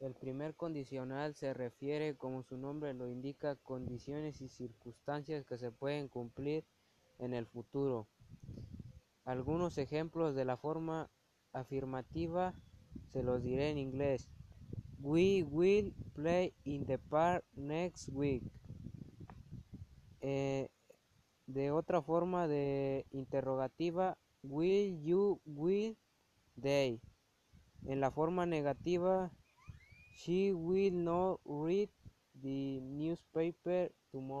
El primer condicional se refiere, como su nombre lo indica, condiciones y circunstancias que se pueden cumplir en el futuro. Algunos ejemplos de la forma afirmativa se los diré en inglés. We will play in the park next week. Eh, de otra forma de interrogativa, will you will they. En la forma negativa, she will not read the newspaper tomorrow.